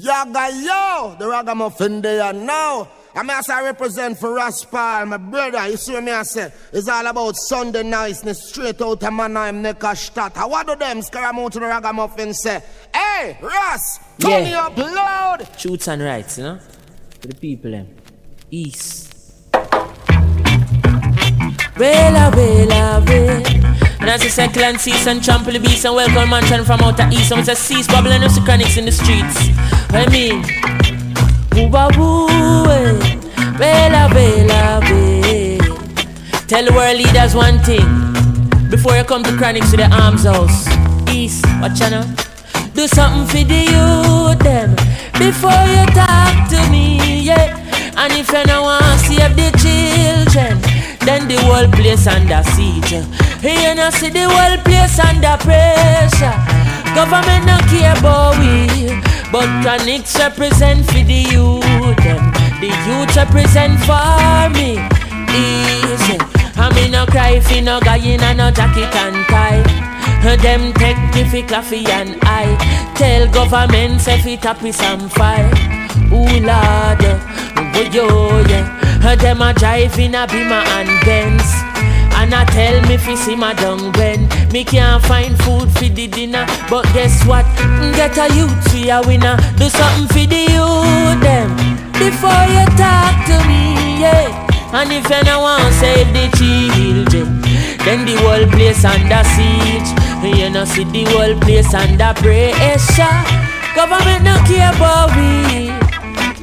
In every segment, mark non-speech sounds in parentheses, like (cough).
Yaga yo, the ragamuffin there now. I mean, as I represent for Raspal, my brother, you see me I say, it's all about Sunday niceness, straight out of my name, Neckarstadt. What do them scaramouche to the ragamuffin say? Hey, Ras, turn yeah. up loud. Shoots and rights, you know, for the people, them. East. Wela, wela, wela. And as I say, clan season, trample the beast and welcome mansion from outer east. Some say cease bubbling up the chronics in the streets. I mean, ooba bella bella be. Tell the world leaders one thing before you come to chronics to the arms house. East, what channel? Do something for the youth them before you talk to me, yeah. And if you don't want to save the children, then the whole place under siege. You see the whole place under pressure. Government not care about we, but Chronixx represent for the youth. The youth represent for me. Easy. I mean no cry you no guy in a no jacket and tie. Them take the coffee and I tell government say fit up with some fire. Ooh lord, oh yo yeah. Them a drive in a Beamer and Benz. And I tell me fi see my dung when Me can't find food for the dinner. But guess what? Mm, Get a youth fi a winner. Do something for the youth them. Before you talk to me, yeah. And if you no want save the children Then the whole place under siege. You know see the whole place under pressure. Government no care about we.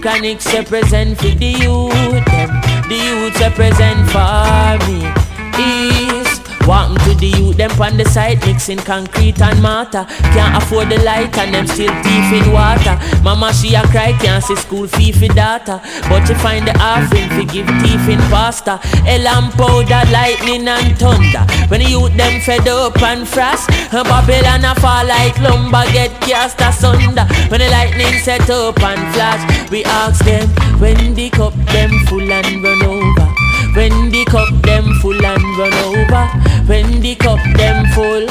Chronixx represent for the youth them. The youth represent for me East. Walking to the youth, them on the side, mixing concrete and mortar. Can't afford the light and them still thief in water. Mama, she a cry, can't see school fee for data. But you find the offering for give in pasta. A lamp powder, lightning and thunder. When the youth them fed up and frost, Babylon a fall like lumber, get cast asunder. When the lightning set up and flash, we ask them when the cup them full and run over. When the cup them full run over, when the cup them full,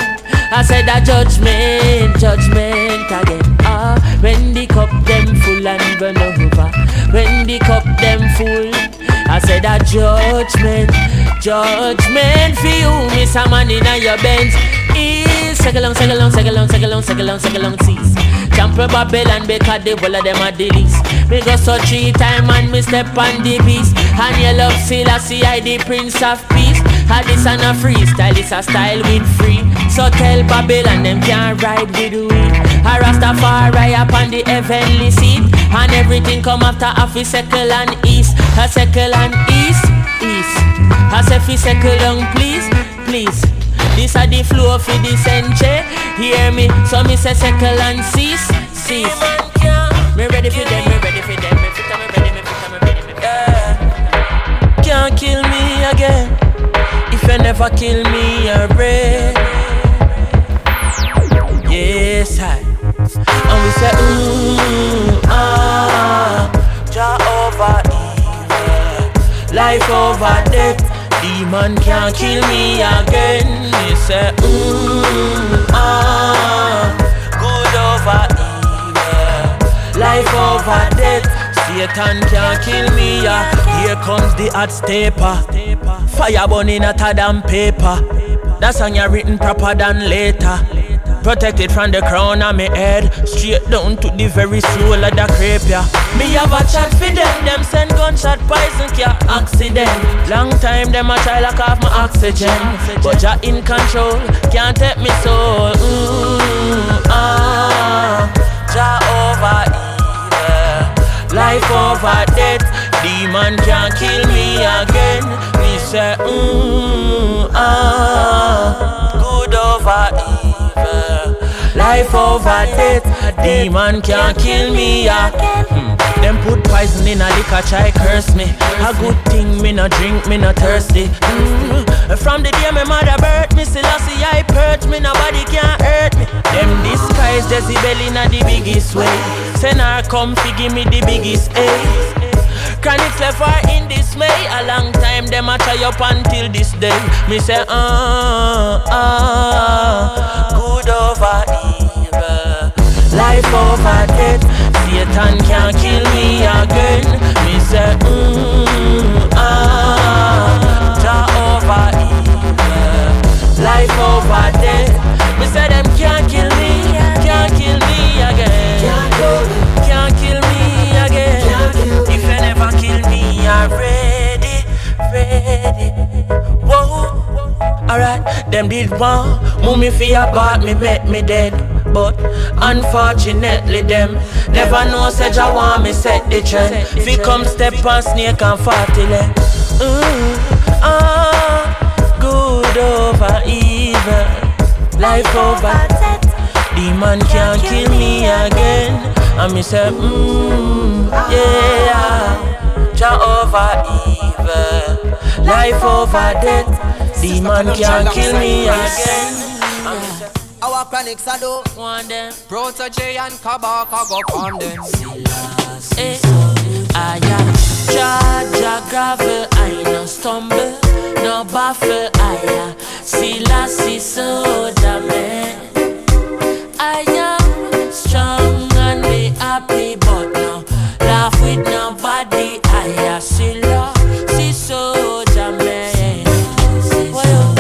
I said a judgment, judgment again. Ah, when the cup them full and run over, when the cup them full, I said a judgment, judgment for you, miss a man in your. Is sing along, sing along, sing along, sing along, sing along, sing along, cease. Jump Babylon because the whole of them are the. Me go so three time and me step on the beast. And you love see I the prince of peace. Had this a freestyle, it's a style with free. So tell Babylon them can't ride with we. A Rastafari up on the heavenly seat. And everything come after a fi circle and east. A circle and east, east. A say fi circle please, please. This a the flow for the century. Hear me, so me say circle and cease, cease. Me ready for them, me ready for them, you never kill me already. Yes, I. And we say, ooh, ah, Jah over evil, life over death. Demon can't kill me again. Me say, mm, ah, good over evil, life over death. Satan can't kill me, yeah. Here comes the hot stepper. Fire burning hotter than paper. That song you written proper than later. Protected from the crown of my head. Straight down to the very soul of the crepe, yeah. Me have a chat for them. Them send gunshot poison care accident. Long time them a try lock off my oxygen. But you in control. Can't take me soul mm, ah, Jah over Life over death Demon can't kill me again Me say mm, ah, Good over evil Life over death, demon can't kill me. Yeah. Hmm. Them put poison in a liquor, try curse me. A good thing, me no drink, me no thirsty. Mm. From the day my mother birthed me, still I see I perch me, nobody can hurt me. Them disguise Jezebel in the biggest way. Send her come fi give me the biggest A. Chronixx left her in dismay. A long time them a try up until this day. Me say, ah, uh, ah, uh, good over evil, life over death. Satan can't kill me again. Me say, mm, ah, Jah over life over death. Me say them can't kill me, can't kill me again. Can't kill me again. If you never kill me already, ready. Ready. Whoa. Alright, them did want mummy for your part, me bet me dead. But unfortunately, them never know said I want me set the trend. Fi come step on snake and fatty leg. Mm, ah, good over evil, life over death. Demon can't kill me again. And me say, mmm, yeah, Jah over evil, life over death. Demon can't kill me again. Our Chronixx are do One them. Protoje and Kabaka go from them. Eh, I am Jaja gravel, I no stumble, no baffle, I am Selassie soldier man. I am strong and be happy, but no laugh with nobody. I am Selassie soldier man. Well,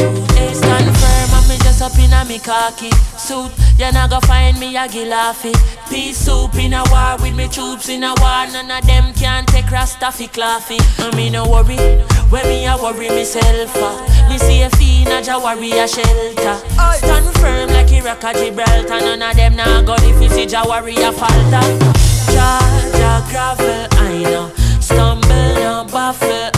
stand firm and me just up in a me khaki suit. You not go find me a gilafi. Peace soup in a war with me troops in a war. None of them can take Rastafi claffy. I me no worry when me a worry myself. Uh. Me see a fiend a ja worry a shelter. Stand firm like Iraq a Gibraltar. None of them nah go if you see ja worry a falter. Ja ja gravel I know. Stumble no baffle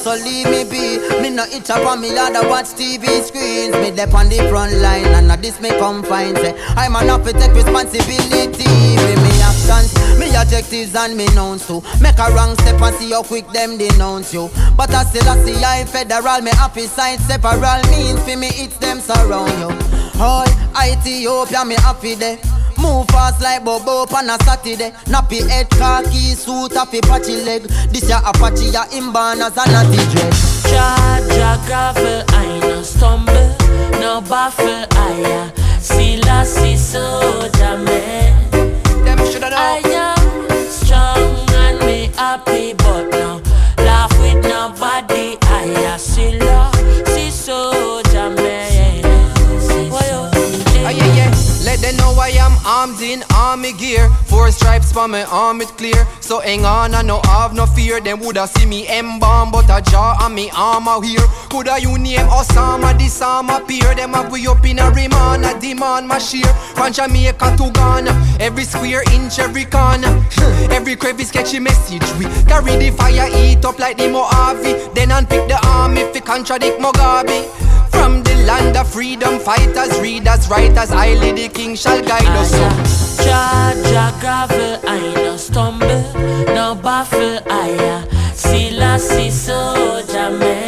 so leave me be. Me no itch up on me lad, I watch TV screens. Me dep on the front line, and at this me come find say I'm an to take responsibility for me actions, me objectives and me nouns too. Make a wrong step and see how quick them denounce you. But I still I see I federal, me happy side several means for me it's them surround you. All Ethiopia, me happy there. Move fast like Bobo on a Saturday. Nappy head, khaki suit, happy patchy leg. This ya Apache, ya imban as a natty dress. Jaja gravel, I no stumble, no baffle, I am Selassie soldier man. Them shoulda I am strong and me happy, armed in army gear. Four stripes for my arm it clear. So hang on, I no have no fear. Them woulda see me embalm, but a jaw on me arm out here. Coulda you name Osama, this arm appear. Them have we up in a remand, a demand my share. From Jamaica to Ghana, every square inch, every corner. (laughs) every crevice catchy message. We carry the fire, eat up like the Mojave. Then unpick the arm if it contradict Mugabe. From land of freedom, fighters, readers, writers, highly the king shall guide us. So. Jaja gravel, I no stumble, no baffle, I am Selassie soldier man.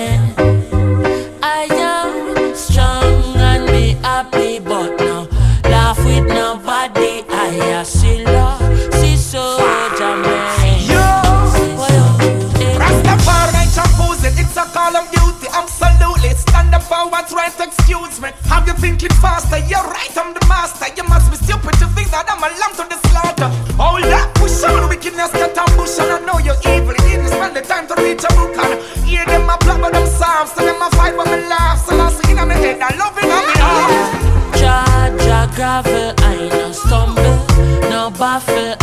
Thinking faster? You're right, I'm the master. You must be stupid to think that I'm a lamb to the slaughter. Hold up, push on, wickedness get ambush, and I know you're evil. You didn't spend the time to reach a book and hear them a with them psalms, so them a fight when me laugh. So I see in my head, I love it, I me heart. Jaja gravel, I no stumble, no baffle,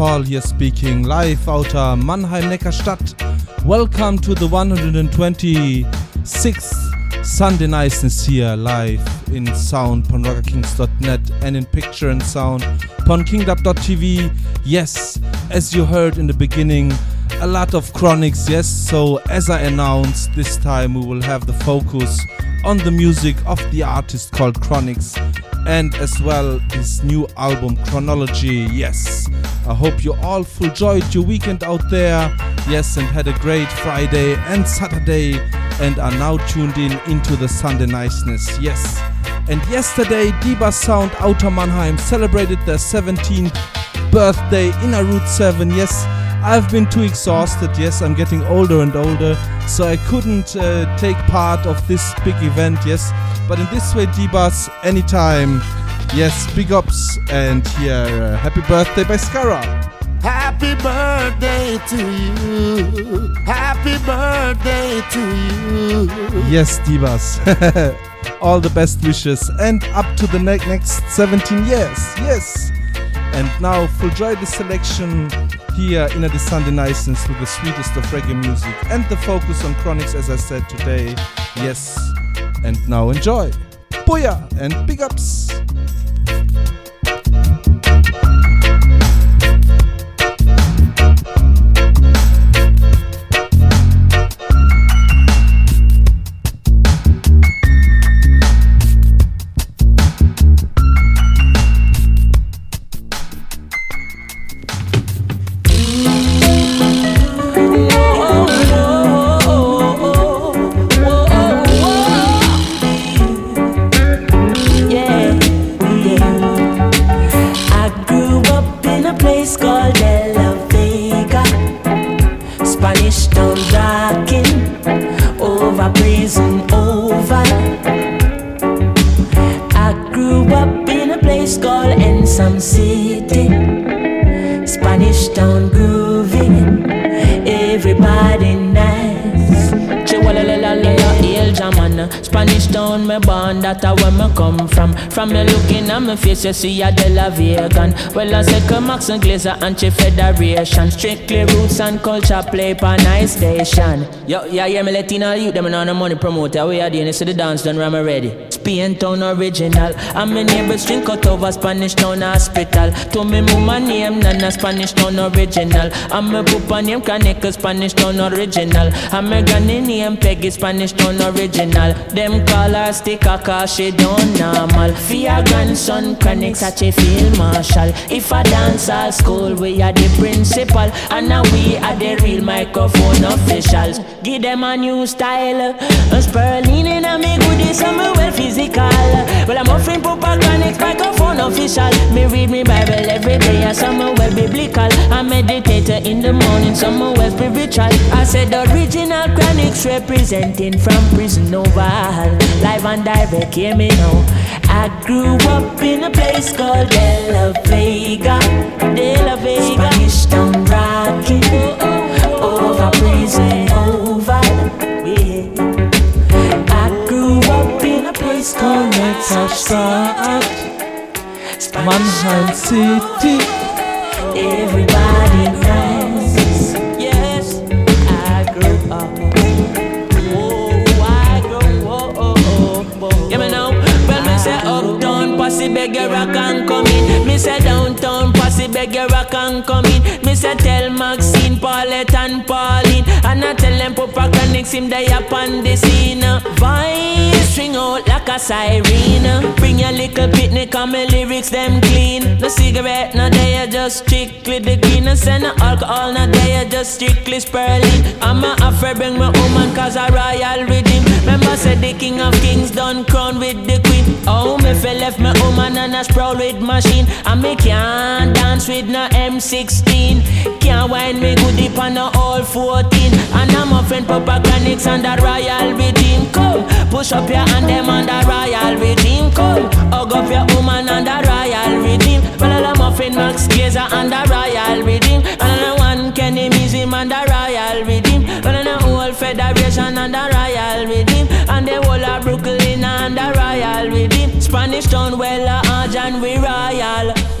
Paul here speaking live out of Mannheim Neckarstadt. Welcome to the 126th Sunday Niceness here live in sound on rockerkings.net and in picture and sound on kingdom.tv. Yes, as you heard in the beginning, a lot of Chronixx, yes. So, as I announced, this time we will have the focus on the music of the artist called Chronixx and as well his new album Chronology. Yes, I hope you all enjoyed your weekend out there. Yes, and had a great Friday and Saturday and are now tuned in into the Sunday niceness. Yes. And yesterday, Diva Sound Outer Mannheim celebrated their 17th birthday in a Route 7. Yes, I've been too exhausted. Yes, I'm getting older and older, so I couldn't uh, take part of this big event. Yes, but in this way, D-Bus, anytime. Yes, big ups, and here, uh, happy birthday by Skara. Happy birthday to you. Happy birthday to you. Yes, Divas. (laughs) All the best wishes and up to the ne- next 17 years. Yes. And now, full joy the selection here in the Sunday Niceness with the sweetest of reggae music and the focus on Chronixx, as I said today. Yes. And now enjoy. Booyah and big ups thank you From me looking at my face, you see a De La Vegan. Well, I say Max and Glazer Anti Federation. Strictly roots and culture play per nice station. Yo, yeah, yeah, me letting all you them on the money promoter. We are doing this to the dance done, I'm ready. Spain town original. And my neighbors drink out over Spanish town hospital. To me mama name Nana Spanish town original. And my papa name Kaneka Spanish town original. And my granny name Peggy Spanish town original. Them call her sticker cause she don't normal. Your grandson chronic such a field marshal. If a dance at school, we are the principal. And now we are the real microphone officials. Give them a new style. A Sperling in a me goodies, I'm well physical. Well, I'm offering chronic microphone official. Me read me Bible every day, and some well biblical. I meditate in the morning, some well spiritual. I said the original Chronixx representing from prison oval. Live and direct, hear me now. I grew up in a place called De La Vega, De La Vega. Spanish town rocking, oh, oh, oh, over prison over. Called Mannheim City. Everybody knows. Yes, I grew up. Oh, I grew up. Oh, oh, oh. Yeah, me know. Well, me say uptown, posse beg your rock and come in. Me say downtown, posse beg your rock and come in. Me say tell Maxine, Paulette and Pauline. And I tell them Papa Chronixx him they up on the scene. Voice string out like a siren. Bring your little picnic and my lyrics them clean. No cigarette, no day, just strictly the green. No send no alcohol, no day, just strictly spurling. I'm a afraid bring my woman cause I royal rhythm. Remember said the king of kings done crown with the queen. Oh, me fell left my woman and I sprawl with machine. And me can't dance with no M16. Can't wind me good deep on no all 14. And I'm a friend Papa Chronixx and the royal rhythm. Come, push up your hand them on the royal rhythm. Come, hug up your woman on the royal rhythm. Well, I'm a friend Max Glazer and the royal rhythm. And I'm one Kenny Museum and the royal rhythm. Well, I'm the whole federation and the royal rhythm. And the whole of Brooklyn and the royal rhythm. Spanish town, well, uh, and we royal.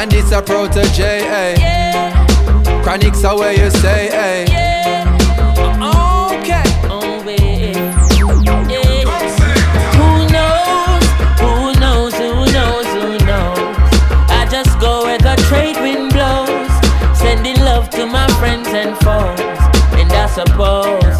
And it's a Protoje, eh? Yeah. Chronixx are where you say, eh? Yeah. Okay. Oh, yeah. Who knows? Who knows? Who knows? Who knows? I just go where the trade wind blows, sending love to my friends and foes, and I suppose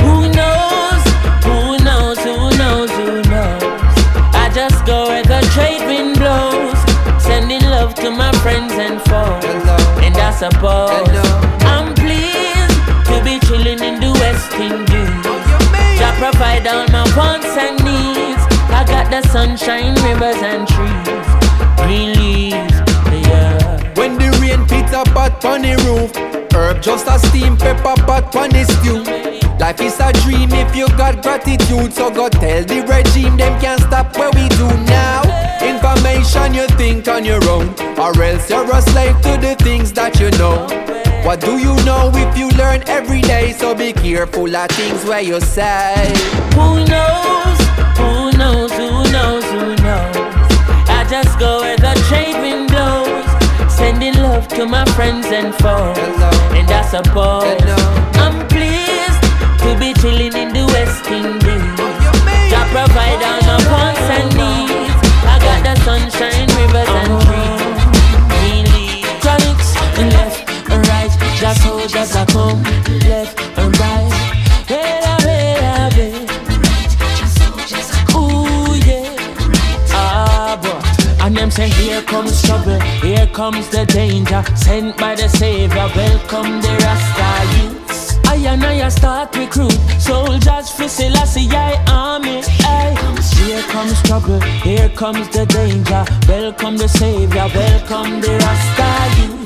just go where the trade wind blows, sending love to my friends and foes. And I suppose I'm pleased to be chilling in the West Indies. Oh, I provide all my wants and needs. I got the sunshine, rivers and trees, green leaves. Yeah. When the rain pits a pot on the roof Herb just a steam pepper pot on the stew Life is a dream if you got gratitude So go tell the regime them can't stop what we do now Information you think on your own Or else you're a slave to the things that you know What do you know if you learn every day So be careful of things where you say Who knows? Who knows? Who knows? Who knows? I just go where the trade wind blows, sending love to my friends and foes. Hello. And I suppose Hello. I'm pleased to be chilling in the West Indies. I provide all my wants and needs. I got the sunshine, rivers and trees. Green leaves, and left and right. Just how does I come? Left and right. Hey, ah, hey, ah, hey, Ooh, yeah. Ah, boy. And them say, here comes trouble, here comes the danger. Sent by the Savior, welcome the Rasta youths. And I start recruit soldiers for Selassie I army. Here comes trouble, here comes the danger. Welcome the Savior, welcome the Rasta youths.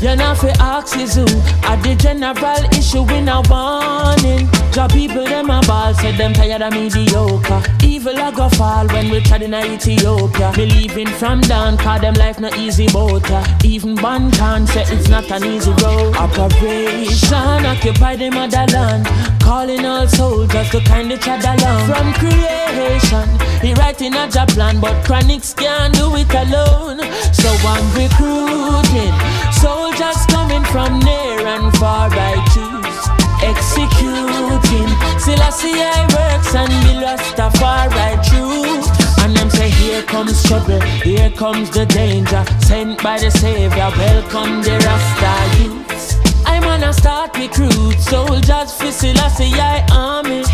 You know fi ask is who At the general issue in a warning. Job people them a ball Say them tired of mediocre. Evil a go fall when we tried in a Ethiopia Believing from down Cause them life no easy boat ya. Uh, even Banton say it's not an easy road. Operation occupy the motherland Calling all soldiers to kind of trod along. From creation He writing a job plan But Chronixx can't do it alone. So I'm recruiting Soldiers coming from near and far I choose. Executing. Selassie I works and the Rastafari true And them say here comes trouble Here comes the danger. Sent by the Savior Welcome the Rasta youths. I'm on a start recruit. Soldiers for Selassie I army.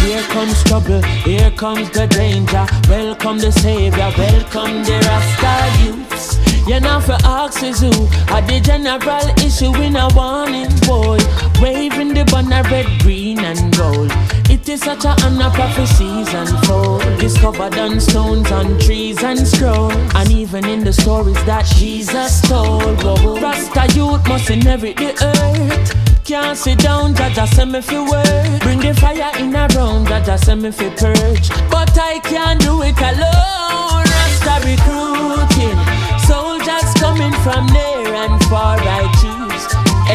Here comes trouble Here comes the danger. Welcome the Savior Welcome the Rasta youths you know for is who At the general issue in a warning boy. Waving the banner red, green and gold. It is such a honor prophecies unfold Discovered on stones, on trees and scrolls. And even in the stories that Jesus told. Rasta youth must inherit the earth. Can't sit down, Jaja send me fi work Bring the fire in a round, Jaja send me fi purge. But I can't do it alone. Rasta coming from near and far I choose.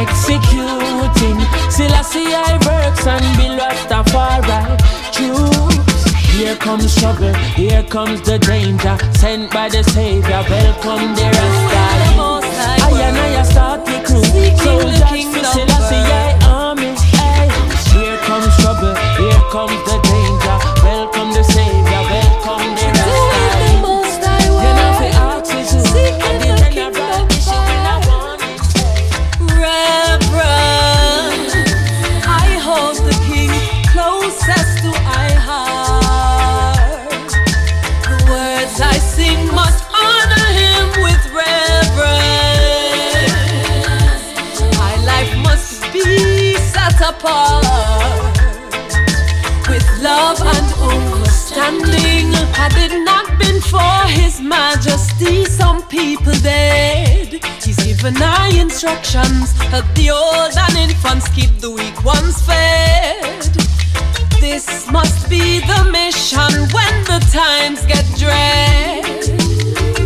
Executing Selassie I works and Bill Rastafari choose Here comes trouble, here comes the danger. Sent by the Savior, welcome the Rasta I and I start recruit Soldiers for Selassie I army. Here comes trouble, here comes the Had it not been for His Majesty, some people dead. He's given our instructions. Help the old and infants, keep the weak ones fed. This must be the mission when the times get dread.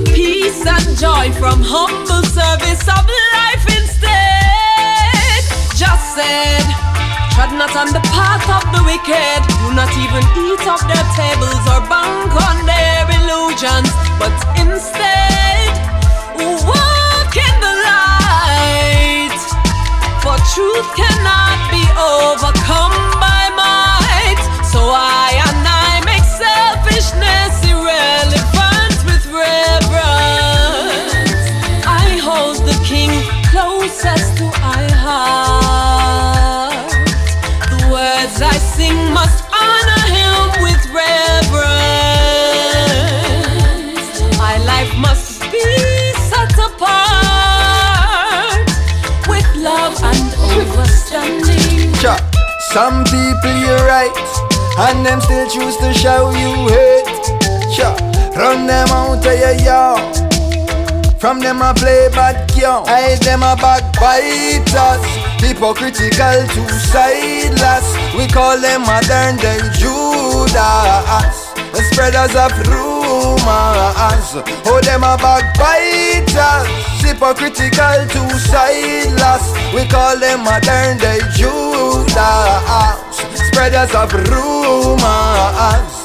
Peace and joy from humble service of life instead. Just said. Tread not on the path of the wicked. Do not even eat off their tables or bank on their illusions. But instead, walk in the light. For truth cannot be overcome by might. So I and I make selfishness irrelevant with reverence. I hold the king closest to I sing must honor him with reverence. My life must be set apart with love and understanding. Some people you're right, and them still choose to show you hate. Run them out of your yard. From them I play bad game, I them a backbiters. Hypocritical, two-sideless We call them modern day Judas. The spreaders of rumors. Oh, them a backbiters. Hypocritical, two-sideless We call them modern day Judas. Spreaders of rumors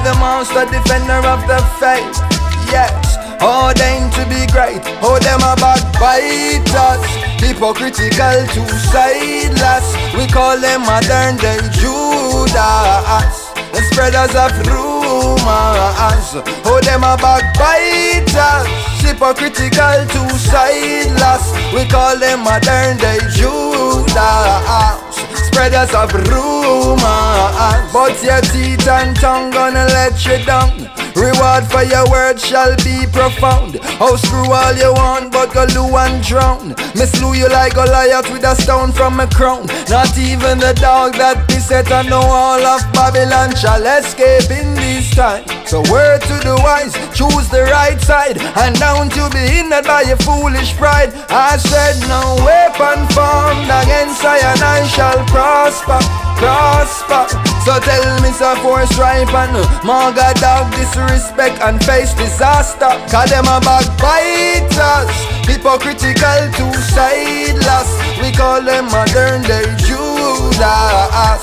the monster defender of the faith Yes ordained to be great. Oh, them a backbiters, hypocritical, two-sideless. We call them modern day Judas, the spreaders of rumors. Oh, them a backbiters, hypocritical, two-sideless. We call them modern day Judas spreaders of rumors. But your teeth and tongue gonna let you down. Reward for your words shall be profound. Oh, screw all you want, but go loo and drown. Me slew you like Goliath with a stone from a crown. Not even the dog that beset on the wall of Babylon shall escape in this time. So word to the wise, choose the right side, and don't you be hindered by your foolish pride. I said no weapon formed against I and I shall prosper prosper. prosper. So tell me, so for stripe and uh, Maga dog disrespect and face disaster. Call them a backbiters, hypocritical, two-sideless. We call them modern day Judas,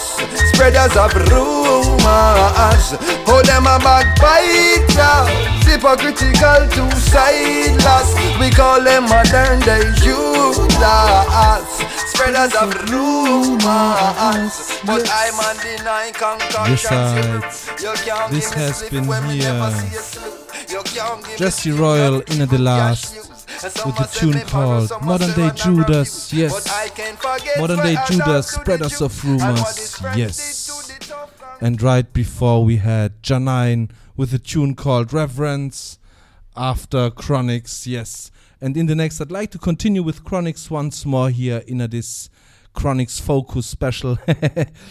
spreaders of rumors. Oh, them a backbiters, hypocritical, two-sideless. We call them modern day Judas, spreaders of rumors. But I'm on the nine Yes, this has been here. Jesse Royal in the last with the tune called Modern Day Judas. Yes, Modern Day Judas, spreaders of rumors. Yes, and right before we had Janine with a tune called Reverence. After Chronixx, yes. And in the next, I'd like to continue with Chronixx once more here in this Chronixx Focus special (laughs)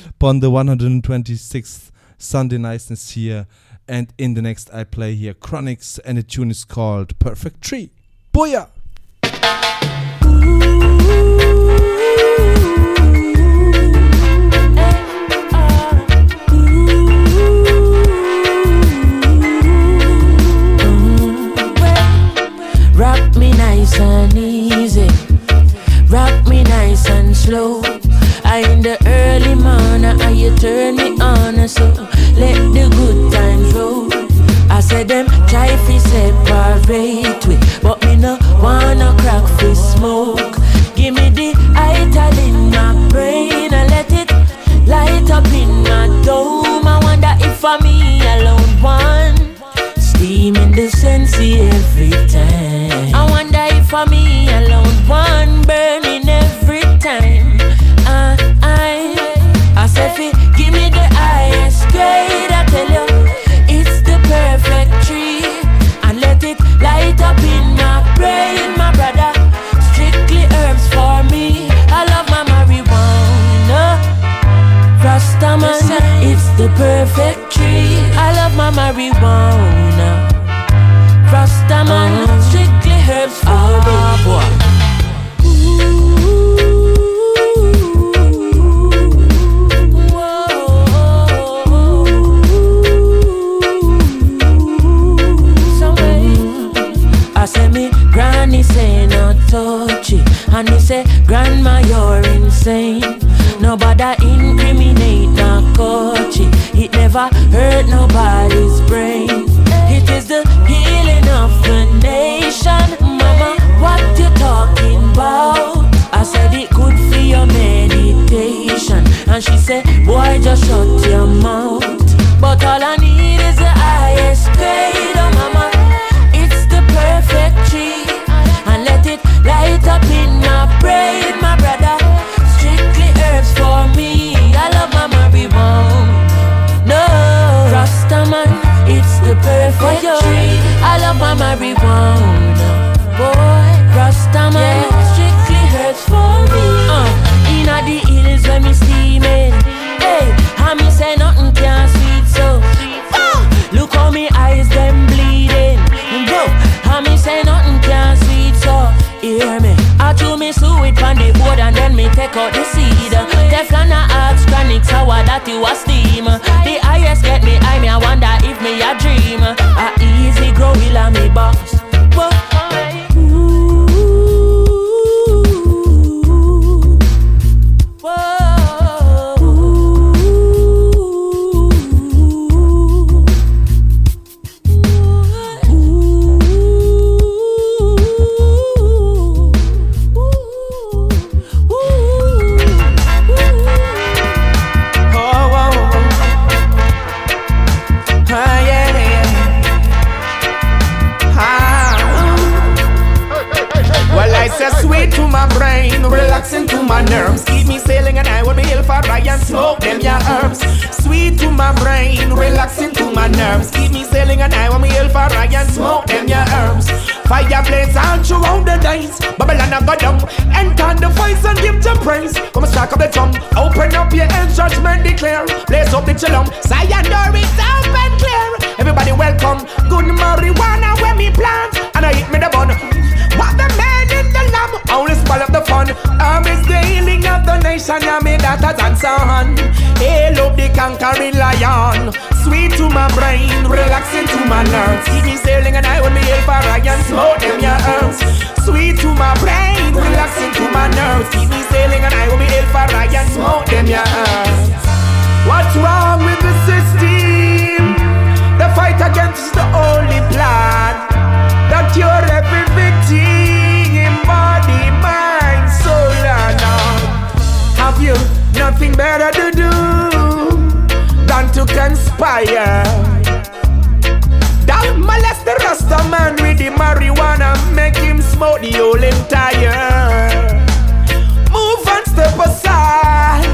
upon the 126th Sunday Niceness here. And in the next, I play here Chronixx, and the tune is called Perfect Tree. Booyah! Nice and easy. Rock me nice and slow. I in the early morning, and you turn me on, and so let the good times roll. I said them try fi separate we, but me no wanna crack fi smoke. Give me the ital in my brain, and let it light up in my dome. I wonder if I'm me alone one empty every time. I wonder if for me alone, one burning every time. Ah, I, I, I say, give me the highest grade. I tell you, it's the perfect tree, and let it light up in my brain, my brother. Strictly herbs for me. I love my marijuana. Rastaman, it's the perfect tree. I love my marijuana. Me sailing and I will be ill for I and smoke them your herbs. Sweet to my brain, relaxing to my nerves. Keep me sailing and I will be ill for I and smoke them your herbs. Fireplace all throughout the days. Babylon a go down. Enter the voice and give your praise. Come strike up the tongue. Open up your hands, judgment declare. Blaze up the chillum. Sayonara is open clear. Everybody welcome. Good marijuana when me plant. And I hit me the bun. What the man the? I only spoil up the fun. Arm is the healing of the nation. Yeah, me that a dance on. Hail up the conquering lion. Sweet to my brain, relaxing to my nerves. Keep me sailing and I will be ill for and smoke them your herbs. Sweet to my brain, relaxing to my nerves. Keep me sailing and I will be ill for and smoke them your herbs. What's wrong with the system? The fight against the only plan that cure nothing better to do than to conspire? Don't molest the Rasta man with the marijuana, make him smoke the whole entire. Move and step aside,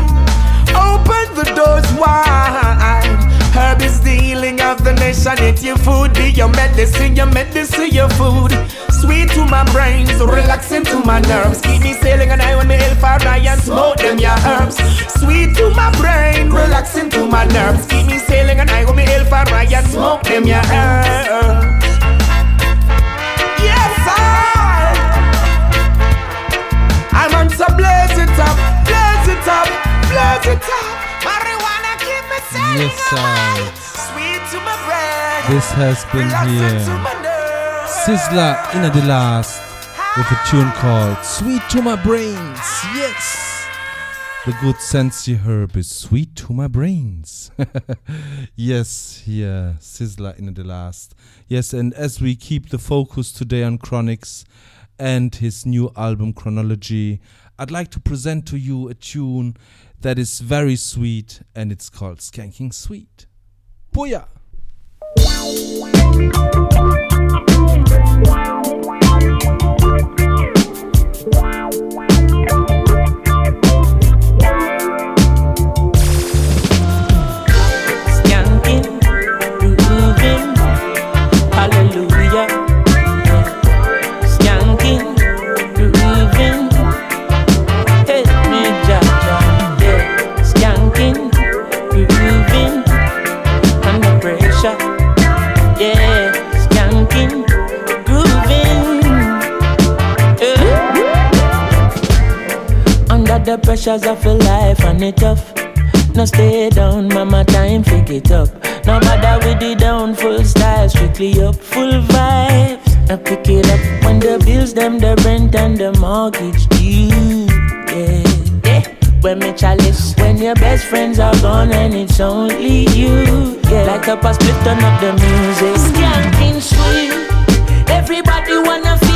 open the doors wide. Herb is the healing of the nation. Eat your food, be your medicine, your medicine, your food. Sweet to my brains, relaxing to my nerves. Keep me sailing and I want me hellfire and smoke them your herbs. Sweet to my brain, relaxing to my nerves. Keep me sailing and I want me hellfire and smoke them your herbs. Yes, I. I'm on to blaze it up, blaze it up, blaze it up. Marijuana keep me sailing Yes, I. Sweet to my brain. This has been relaxing here. Sizzla in the last with a tune called Sweet to My Brains. Yes. The good Sensi herb is sweet to my brains. (laughs) yes, here, Sizzla in the last. Yes, and as we keep the focus today on Chronixx and his new album Chronology, I'd like to present to you a tune that is very sweet and it's called Skanking Sweet. Booyah! Wow. Pressures of your life and it tough. No stay down, mama, time pick it up. No matter with the down, full style, strictly up, full vibes. I pick it up when the bills, them, the rent and the mortgage due. Yeah, yeah. When me chalice, when your best friends are gone and it's only you. Yeah, like a split, turn up the music. Skanking sweet, everybody wanna feel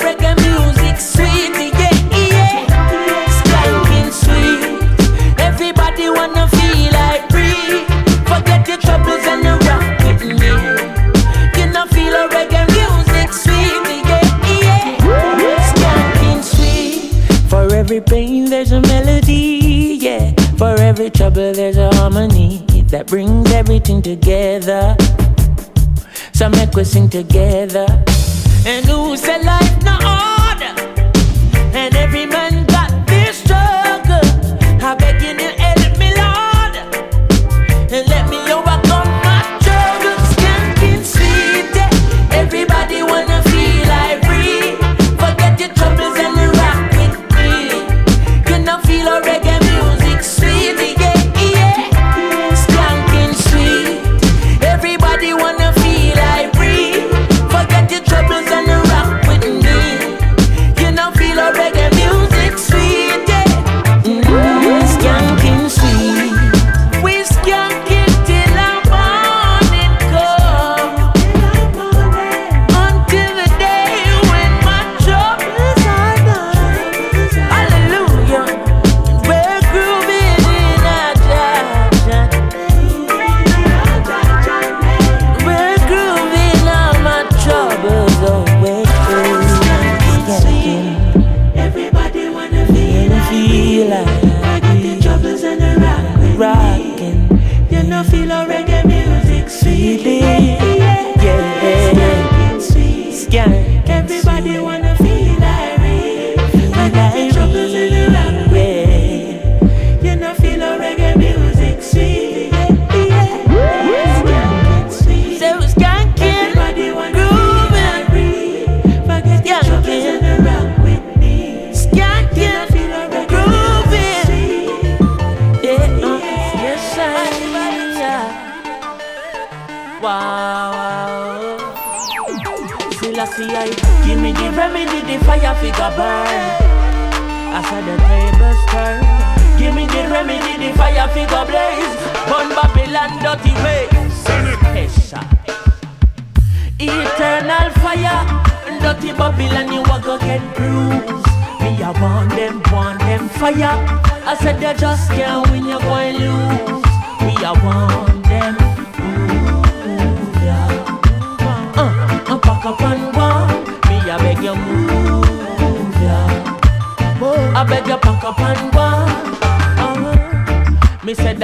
reggae music sweet, yeah, yeah. Skanking sweet. Everybody wanna feel like free. Forget your troubles and rock with me. You know feel reggae music sweet, yeah, yeah. Skanking sweet. For every pain there's a melody, yeah. For every trouble there's a harmony that brings everything together. So make we sing together. And who said life no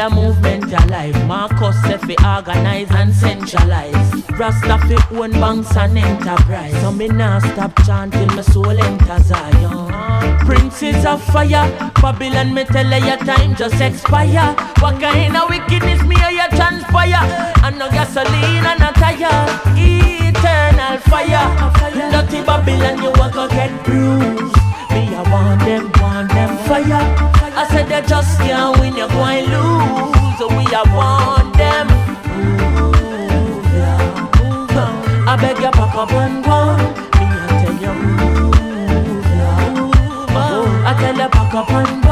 the movement alive. Marcus said fi organize and centralize. Rasta fi own banks and enterprise. So me nah stop chanting my soul enter Zion. Princes of fire, Babylon me tell you your time just expire. What kind of wickedness me or you transpire? And no gasoline and no tire. Eternal fire, dirty Babylon you a go get bruised. Me I want them, want them fire. I said they just can't win, you're going lose. We I want them. Ooh, yeah. Huh. I beg you pack up and go. Me I tell you move, yeah. Oh, I tell you pack up and go.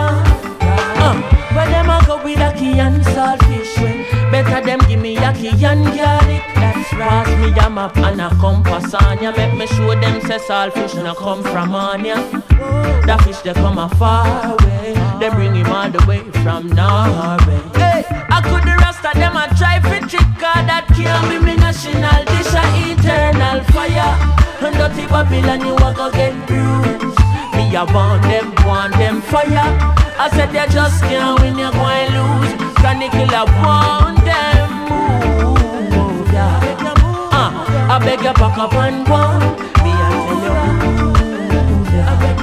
Where them a go with a key and saltfish when Better them give me a key and garlic map and a compass on ya. Make me show them say saltfish na come from on ya. That fish they come a far away. They bring him all the way from Norway. Hey, I could the rest of them a try for trick God that can't be me national dish a eternal fire. And dirty Babylon you a go get bruised. Me a want them, want them fire. I said they just can't win, you going lose. Can they kill a want them move? I beg you pack up and go. Me I tell you, I beg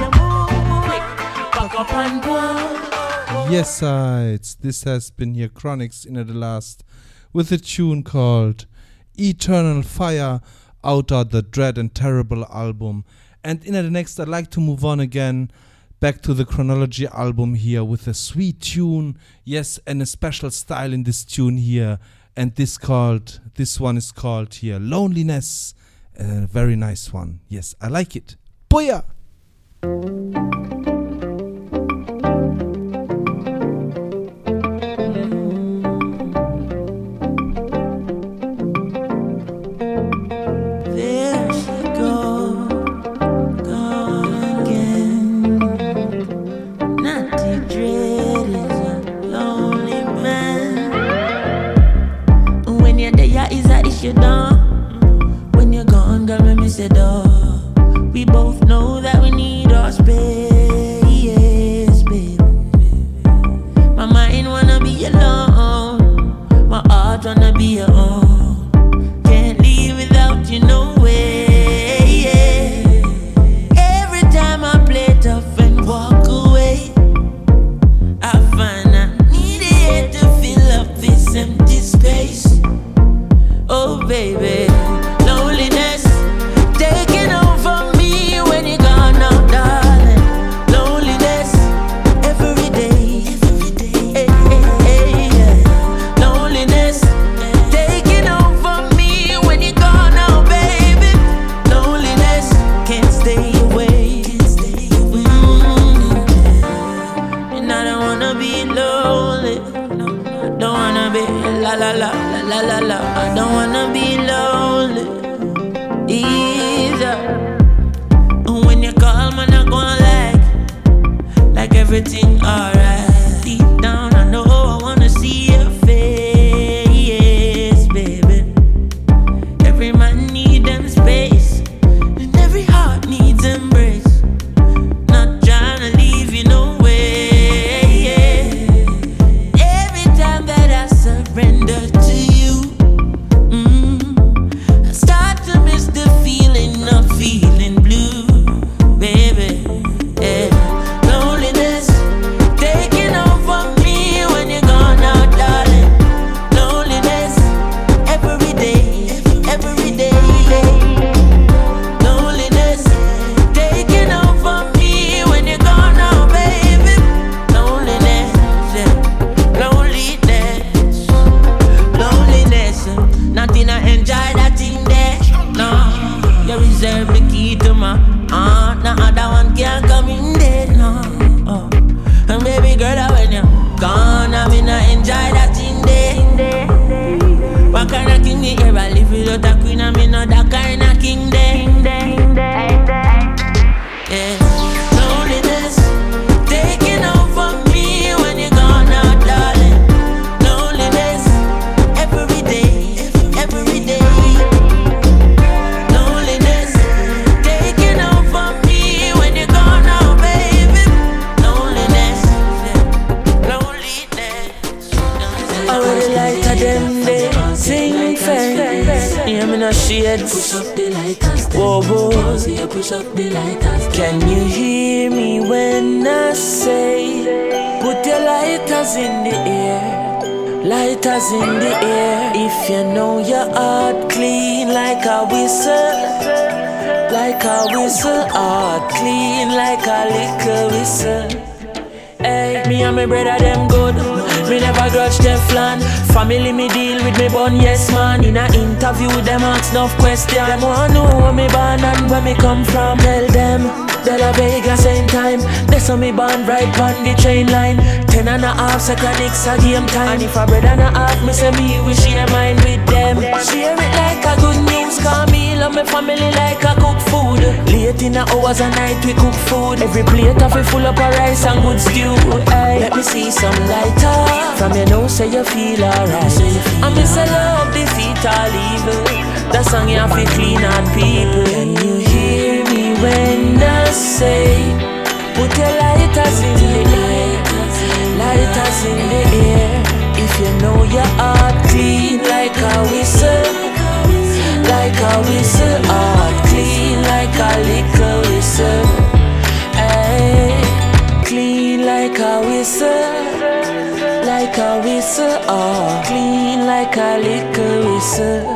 quick, pack up and go. Yes, sides. This has been your Chronixx in the last with a tune called Eternal Fire out of the Dread and Terrible album. And in the next, I'd like to move on again back to the chronology album here with a sweet tune, yes, and a special style in this tune here and this called this one is called here loneliness a very nice one. Yes i like it. Booyah! half, second next a game time. And if a bread and a half, me say me we share mine with them. Share it like a good news, Call me love my family like I cook food. Late in the hours and night we cook food. Every plate of it full up of rice and good stew. Aye. Let me see some lighter from your nose, say you feel alright. I me a love defeat all evil. That song you have to clean on people. Can you hear me when I say, put your lighters in the? Lighters in the air. If you know your heart clean like a whistle, like a whistle, heart clean like a little whistle. Hey, clean like a whistle, like a whistle, oh, clean like a little whistle.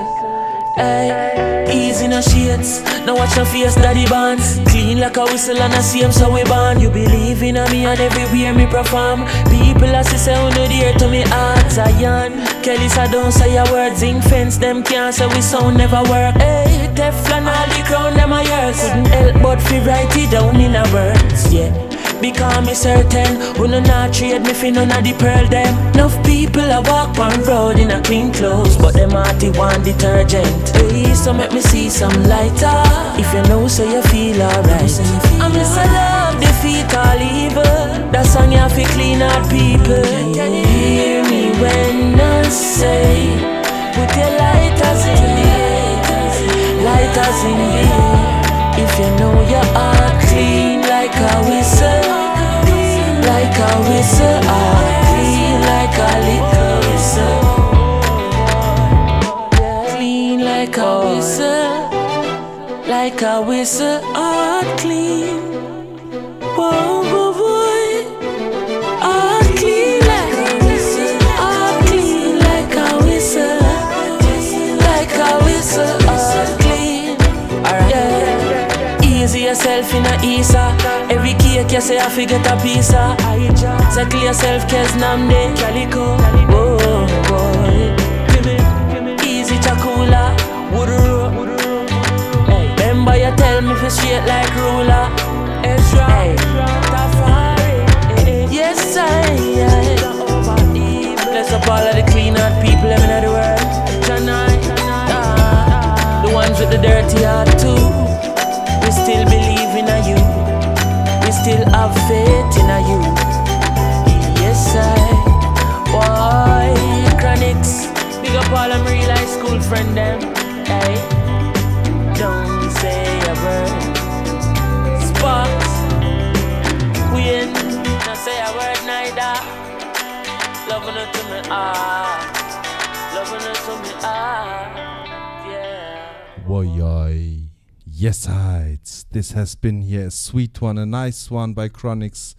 Hey, easy no shades, now watch your face, daddy bands. Clean like a whistle and a same so we born. You believe in me and everywhere me perform. People as say on the dear to me heart, Zion. Kelly said don't say your words, zinc fence them can't say we sound never work. Hey, Teflon all the crown them a yours. Couldn't help but write it down in a words, yeah. Because me certain. Who no not trade me fi none of the pearl them. Enough people a walk on road in a clean clothes But them hearty want detergent. Hey, so make me see some lighter. If you know so you feel alright. I miss a love defeat all evil. That song you to clean out people. Can you hear me when I say Put your lighters in the Lighters in the air. If you know your heart clean a whistle, like a whistle, heart clean like a little whistle, clean like a whistle, like a whistle, heart clean. Whoa, whoa, boy, heart clean like a clean like a whistle, like a whistle, heart clean. Alright. Easy yourself in a Isa. Every cake you say I forget a piece of. Settle yourself, cause namde calico. Oh boy. Easy chakula. Hey. Remember you tell me for straight like ruler. Ezra. Hey. Tafari. Eh, eh. Yes I. Bless up all of the clean heart people living in the world. Tonight. Ah, ah. The ones with the dirty heart too. We still believe in a still have faith in you. Yes, I. Boy, Chronixx. Big up all them real high school friend them. Hey, don't say a word. Sparks. We not say a word neither. Loving it to me ah. Loving it to me ah. Yeah. Woyoy. Yes, heights. This has been here a sweet one, a nice one by Chronixx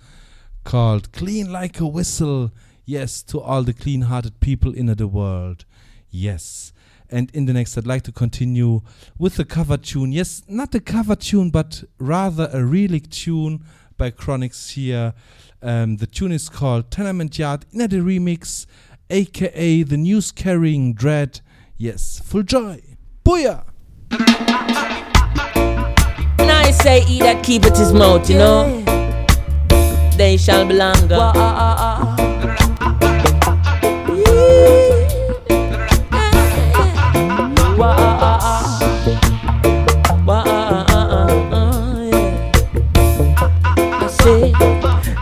called Clean Like a Whistle. Yes, to all the clean hearted people in the world. Yes. And in the next, I'd like to continue with the cover tune. Yes, not a cover tune, but rather a relic tune by Chronixx here. Um, the tune is called Tenement Yard in the remix, aka the news carrying dread. Yes, full joy. Booyah! (laughs) Say he that keepeth his mouth, you know. They shall be longer. I say,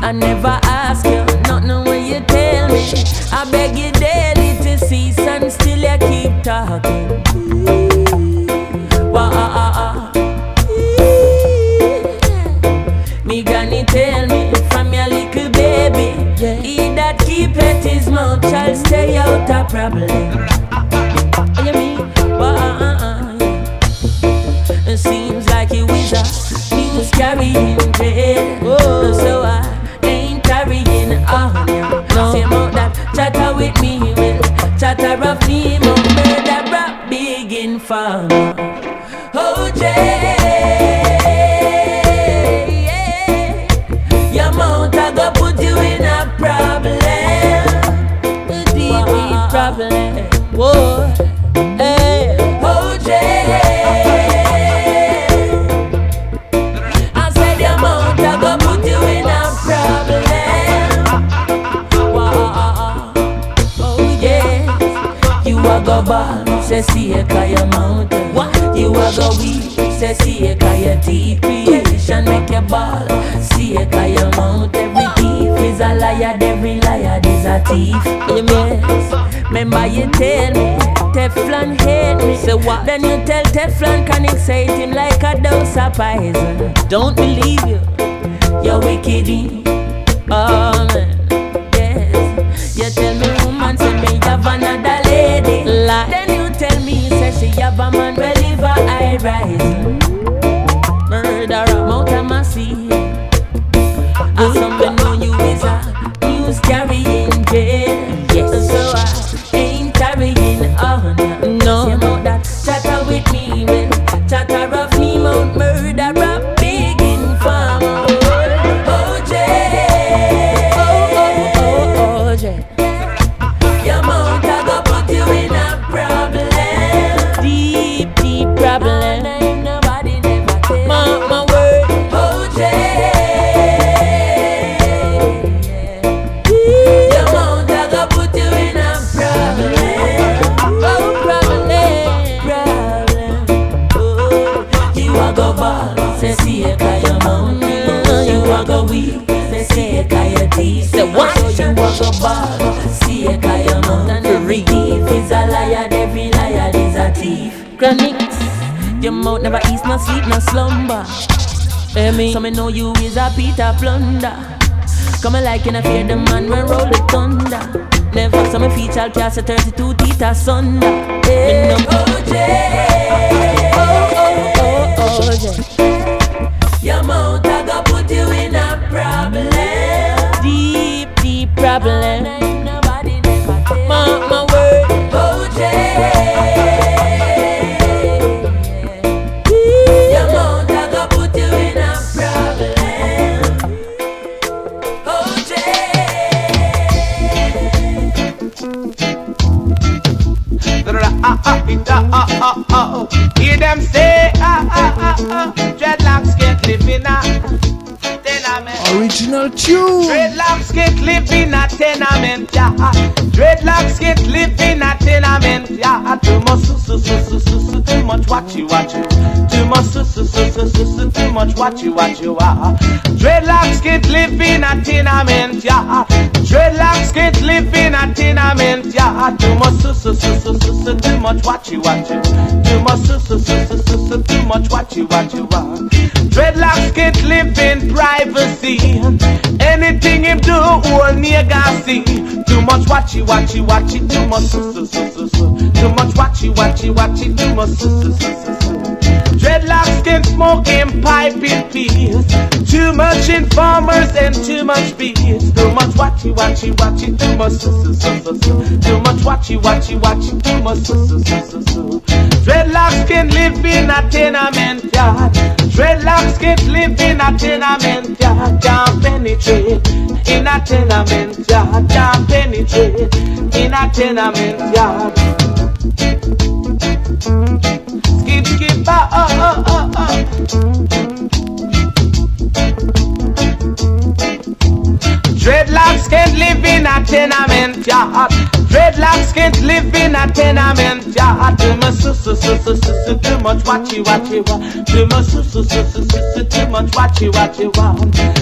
I never ask you, nothing when you tell me. I beg you daily to cease and still you keep talking. Out Then you tell Teflon can excite him like a dose of poison Don't believe you. You're wicked eh? Oh man. Yes. You tell me woman say me have another lady. Lie. Then you tell me say she have a man well I rise sleep no slumber. Hear me? So me know you is a Peter Plunder. Come like in a fear the man when roll the thunder. Never saw me feature cast a 32 teeth asunder Hey, me no OJ Oh, oh, oh, OJ Your mouth I go put you in a problem. Deep, deep problem tenement, yeah. Dreadlocks can't live in a tenement, yeah. Too much, su, su, su, su, su, su, too much watchy, watchy. Too much, su, su, su, su, su, su, too much watchy, watchy, ah. Dreadlocks can't live in a tenement, yeah. Dreadlocks can't live in a tenement, yeah. Too much, su, su, su, su, su, su, too much watchy, watchy. Too much, su, su, su, su, su, su, too much watchy, watchy, ah. Dreadlocks can't live in privacy. Him do, whole nigga see. Too much watchy, watchy, watchy, too much su, su, su, su, su. Too much watchy, watchy, watchy, too much su, su, su, su, su. Dreadlocks can smoke and pipe in peace. Too much informers and too much beats. Too much watchy, watchy, watchy, too much su, su, su, su, su. Too much watchy, watchy, watchy, too much su, su, su, su, su. Dreadlocks can live in a tenement yard. Dreadlocks can live in a tenement yard. Can't penetrate in a tenement yard. Can't penetrate in a tenement yard. Dreadlocks can't live in a tenement yard. Dreadlocks can't live in a tenement yard. Too much su su su su su su too much watchy watchy wa. Too much su su su su su su too much watchy watchy wa.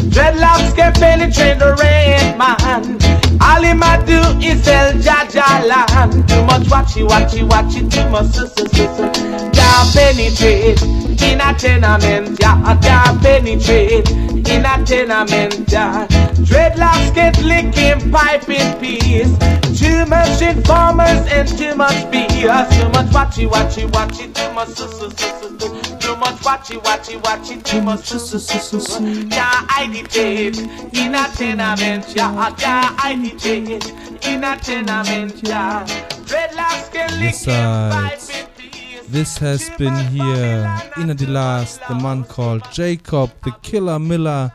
Dreadlocks can penetrate the rain man. All him a do is sell Jaja land. Too much watchy watchy watchy too much su su su su. Can't penetrate in a tenement yard. Can't penetrate in a tenement yard. Dreadlocks get licking pipe in peace. Too much informers and too much BS. Too much watchy watchy watchy. Too much su su su su. Too much watchy watchy watchy. Too much su su su su su. Yeah, I dictate in a tenement yard. I dictate in a tenement yard. Dreadlocks get licking pipe in peace. This has been here in the last, the man called Jacob, the Killer Miller,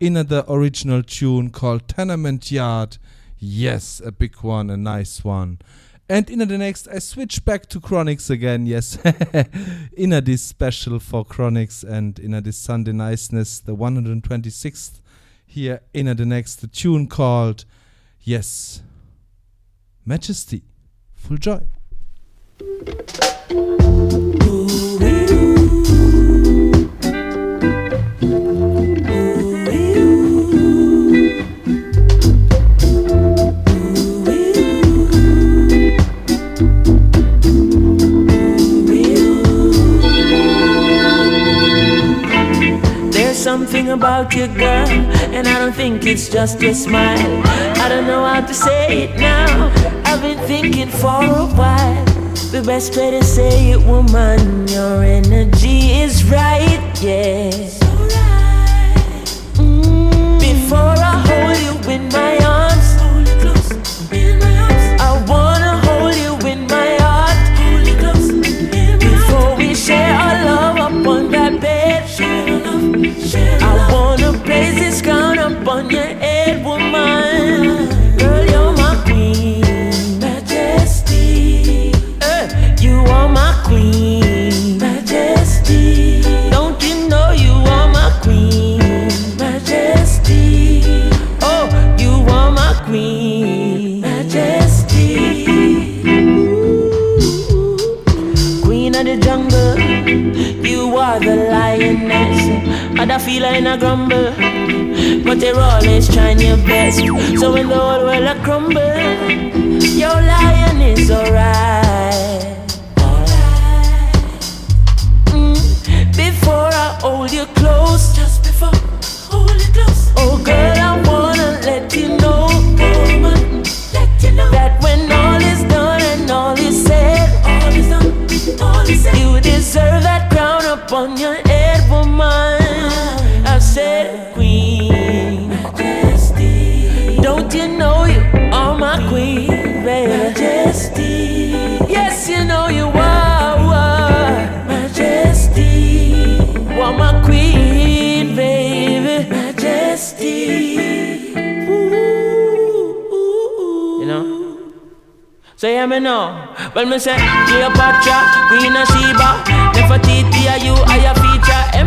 in the original tune called Tenement Yard. Yes, a big one, a nice one. And in the next, I switch back to Chronixx again. Yes, (laughs) in this special for Chronixx and in this Sunday niceness, the 126th. Here in the next, the tune called Yes, Majesty, Full Joy there's something about you, girl, and I don't think it's just your smile. I don't know how to say it now. I've been thinking for a while. The best way to say it, woman, your energy is right, yeah. Mm, before I hold you in my arms, are the lioness. Other feel in a grumble, but they're always trying your best. So when the whole world a crumble, your lion is alright. Say hear me now. Me say Cleopatra, Queen of Sheba, Nefertiti, are you are your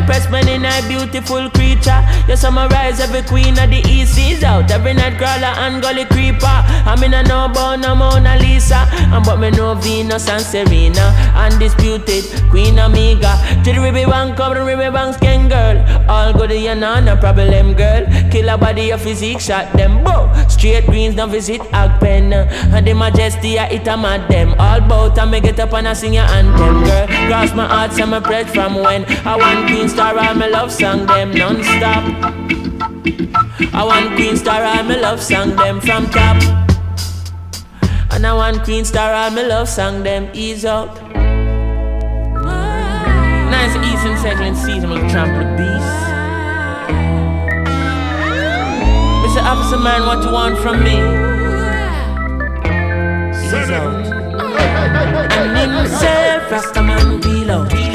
Empress, man in a beautiful creature. You summarize every queen of the east is out. Every night crawler and gully creeper. I mean I know about no Mona Lisa, and but me know Venus and Serena, undisputed Queen Omega. To the Ribby Bank, come the Ribby Bank skin girl. All good you know, no problem, girl. Kill a body of physique, shot them, bo. Straight greens, don't visit Agpen. And the majesty, I it a mad them. All bout and me get up and I sing your anthem, girl. Cross my heart, so my breath from when I want Queen Star, all my love song them non-stop. I want Queen Star, all my love song them from top. And I want Queen Star, all my love song them ease out. Nice Eastern Segment season with Trample Beast. Mr. Officer Man, what you want from me? Ease out. And him say, Rastaman below. I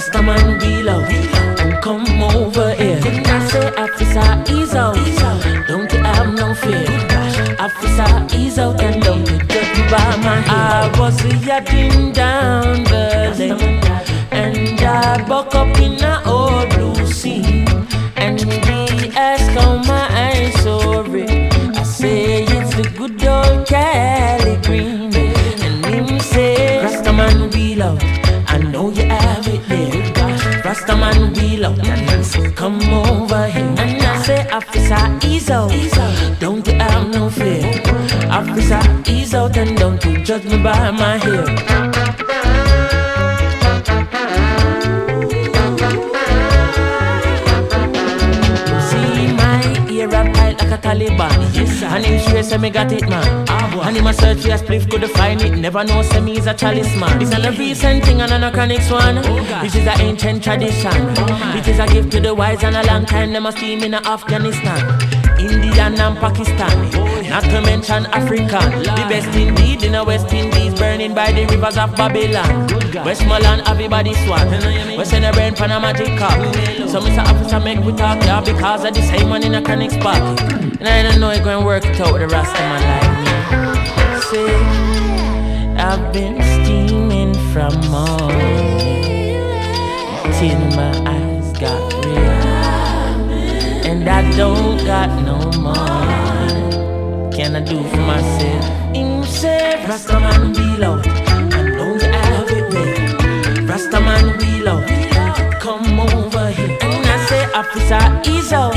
Rastaman below. And come over here. I say, Officer, ease out. Don't you have no fear. Officer, ease out and don't you me by my hair. I was yapping down the lane. And I buck up in a old blue scene. And he asked how my eyes so red. I say it's the good old Cali green. And him say, Rastaman wheel out. I know you. Rastaman wheel out. And come over here. And I say, officer, ease out. Don't you have no fear. Officer, ease out and don't you judge me by my hair. A Yes, and him sure say me got it, man. And him a search for a spliff, could find it. Never know say me is a chalice man. Oh, this is a recent thing and an anachronic one. This is an ancient tradition. Oh, it is a gift to the wise and a long time them a steam in Afghanistan. Indian and Pakistan, oh, not to mention African. The best indeed in the West Indies, burning by the rivers of Babylon. Westmoreland, everybody swan. We send a brain pan a magic cup. So Mr. Officer make we talk, yeah, because of the same one in a chronic spot. And I don't know going to work it out with a Rasta man like me. Say, I've been steaming from morning till my eyes got red. And I don't got no more. Can I do for myself? Him say, Rastaman below. I know you have it there. Rastaman below. Come over here. And I say, Officer, ease out.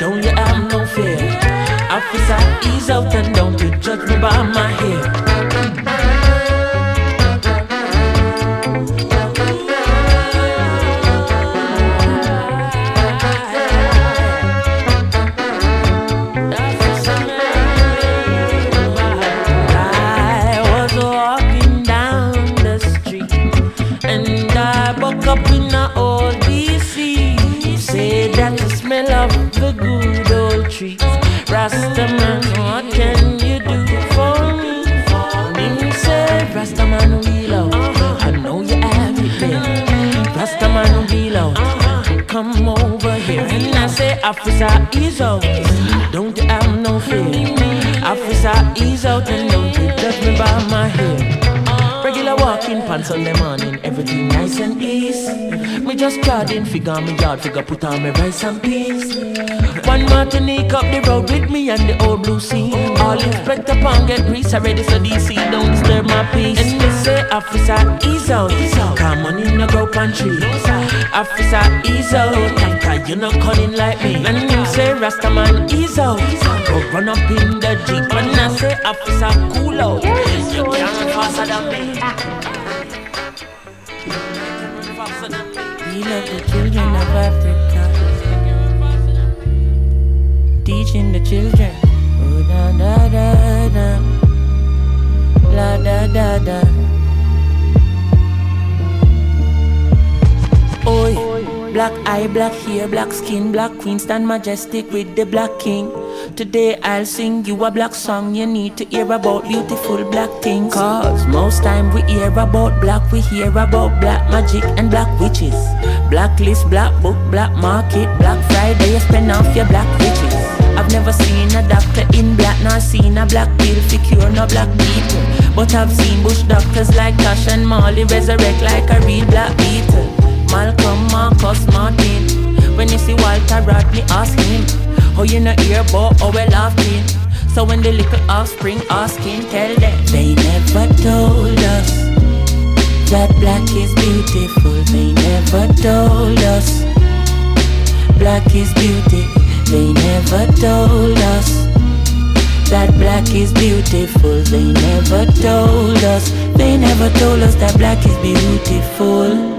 Don't you have no fear. Officer, ease out and don't you judge me by my hair. Rastaman, what can you do for me? Me say, Rastaman, wheel out. I know you have it there. Rastaman, wheel out. Come over here. And I say, Officer, ease out. Don't have no fear. Officer, ease out and don't judge me by my hair. Regular walking pants on the morning, everything nice and easy. Me just garden figure me yard figure put on me rice and peas. One Martinique up the road with me and the old blue sea. All inspector pan get grease ready so DC don't disturb my peace. And me say officer ease out, ease out. Come on in the grow pantry. Officer ease out, cause you not cunning like me. And you say Rastaman ease out, go run up in the jeep. And I say officer cool out, you can't run faster than me. We love the children of Africa. Teaching the children. Oh, da da da da. La da da da. Oi, black eye, black hair, black skin, black queen stand majestic with the black king. Today I'll sing you a black song. You need to hear about beautiful black things. Cause most time we hear about black, we hear about black magic and black witches. Blacklist, black book, black market, black Friday, you spend off your black riches. I've never seen a doctor in black, nor seen a black pill for cure no black people. But I've seen bush doctors like Tosh and Marley resurrect like a real black beetle. Malcolm, Marcus, Martin. When you see Walter Rodney, ask him. Oh, you not hear about how we laughing. So when the little offspring asking, tell them they never told us that black is beautiful. They never told us black is beauty. They never told us that black is beautiful. They never told us. They never told us that black is beautiful.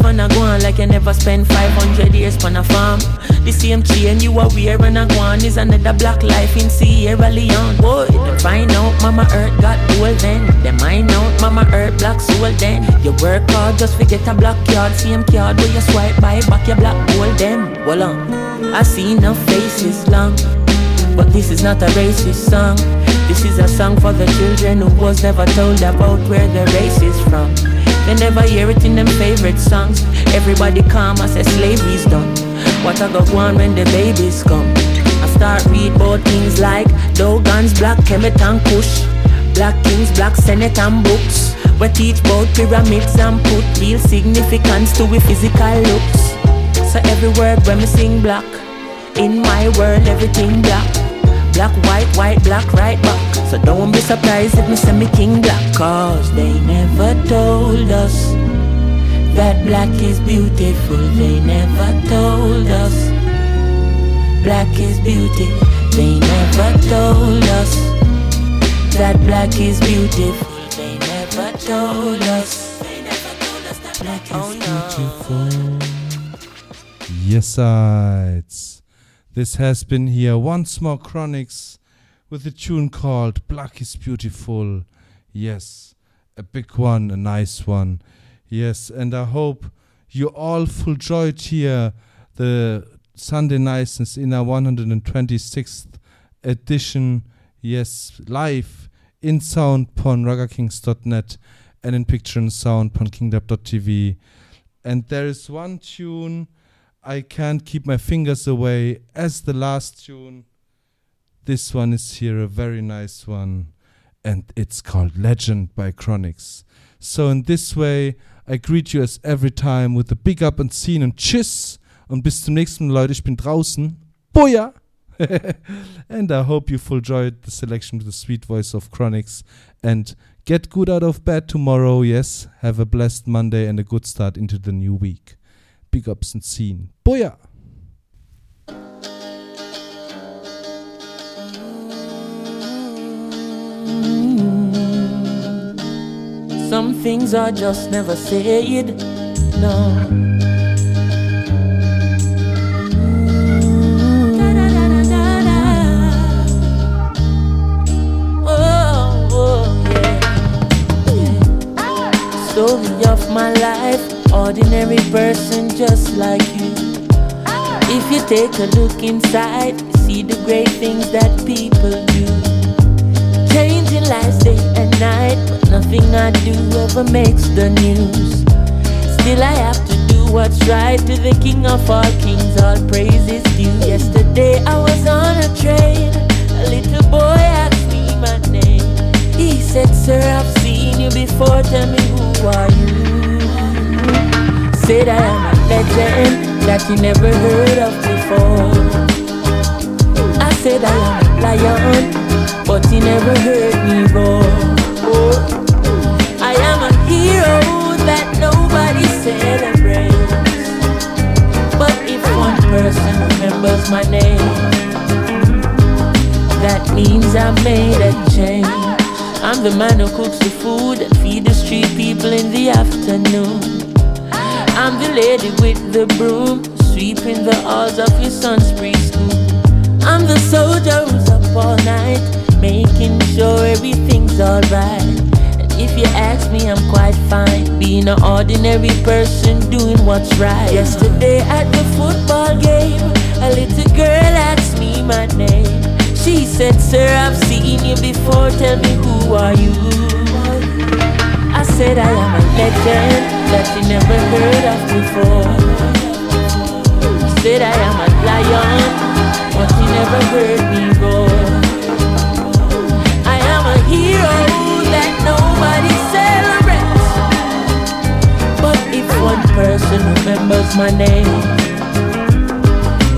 Behave and a go on like you never spent 500 years on a farm. The same chain you are wear and a go on is another black life in Sierra Leone. Boy, them find out Mama Earth got gold then. Them mind out Mama Earth black soul then. You work hard just forget a black yard, same card where you swipe by back your black gold them. Well on, I see no faces long. But this is not a racist song. This is a song for the children who was never told about where the race is from. They never hear it in them favorite songs. Everybody calm, I say slavery's done. What I got one when the babies come? I start read about things like Dogons, Black Kemet and Kush, Black Kings, Black Senate and books. We teach about pyramids and put real significance to we physical looks. So every word when me sing black, in my world everything black. Black, white, white, black, right back. So don't be surprised if me say me king black. Cause they never told us that black is beautiful. They never told us black is beauty. They never told us that black is beautiful. They never told us. They never told us that black is oh, Beautiful. Yes, sides. This has been here once more Chronixx with a tune called Black is Beautiful. Yes, a big one, a nice one. Yes, and I hope you all full joyed here the Sunday Niceness in our 126th edition. Yes, live in sound on ragakings.net and in picture and sound on kingdom.tv. And there is one tune I can't keep my fingers away as the last tune. This one is here, a very nice one, and it's called Legend by Chronixx. So, in this way, I greet you as every time with a big up and scene and Tschüss und bis zum nächsten Mal, Leute. Ich bin draußen. Boja! (laughs) and I hope you full enjoyed the selection with the sweet voice of Chronixx. And get good out of bed tomorrow. Yes, have a blessed Monday and a good start into the new week. Big ups and scene. Boja! Some things are just never said. No. Ordinary person just like you. If you take a look inside, you see the great things that people do. Changing lives day and night, but nothing I do ever makes the news. Still, I have to do what's right to the King of all kings, all praises due. Yesterday, I was on a train, a little boy asked me my name. He said, Sir, I've seen you before, tell me who are you? Said I am a legend that you never heard of before. I said I am a lion, but you never heard me roar. I am a hero that nobody celebrates. But if one person remembers my name, that means I made a change. I'm the man who cooks the food and feed the street people in the afternoon. I'm the lady with the broom, sweeping the halls of your son's preschool. I'm the soldier who's up all night, making sure everything's alright. And if you ask me, I'm quite fine, being an ordinary person doing what's right. Yesterday at the football game, a little girl asked me my name. She said, Sir, I've seen you before, tell me who are you? Said I am a legend that you never heard of before. I said I am a lion, but you never heard me roar. I am a hero that nobody celebrates. But if one person remembers my name,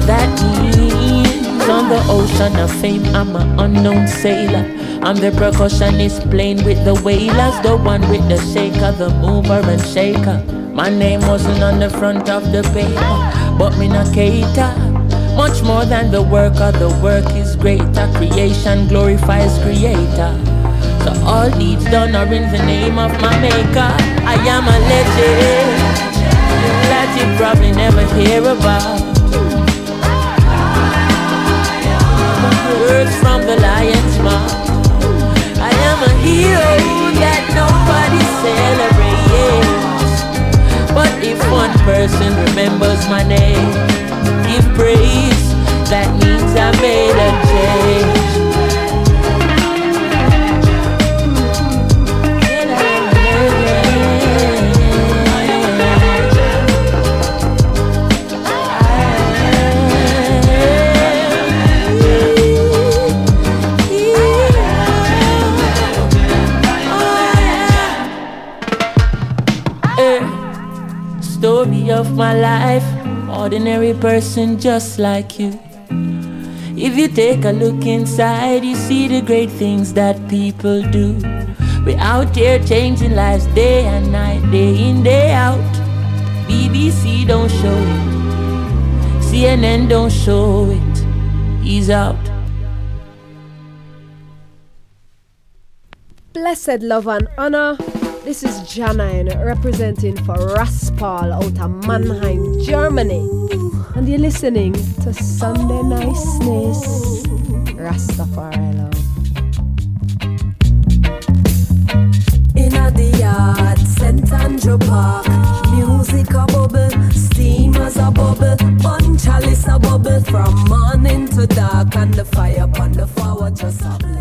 that means on the ocean of fame I'm an unknown sailor. I'm the percussionist playing with the wailers, the one with the shaker, the mover and shaker. My name wasn't on the front of the paper, but me not cater. Much more than the worker, the work is greater. Creation glorifies creator. So all deeds done are in the name of my maker. I am a legend that you probably never hear about. Words from that nobody celebrates. But if one person remembers my name, give praise, that means I made a change. Ordinary person just like you. If you take a look inside, you see the great things that people do. We're out here changing lives day and night, day in, day out. BBC don't show it, CNN don't show it. He's out. Blessed love and honor. This is Janine representing for Raspal out of Mannheim, Germany. And you're listening to Sunday Niceness. Rastafari love. In a the yard, St. Andrew Park. Music a bubble, steamers a bubble, bun chalice a bubble from morning to dark, and the fire upon the flower just a.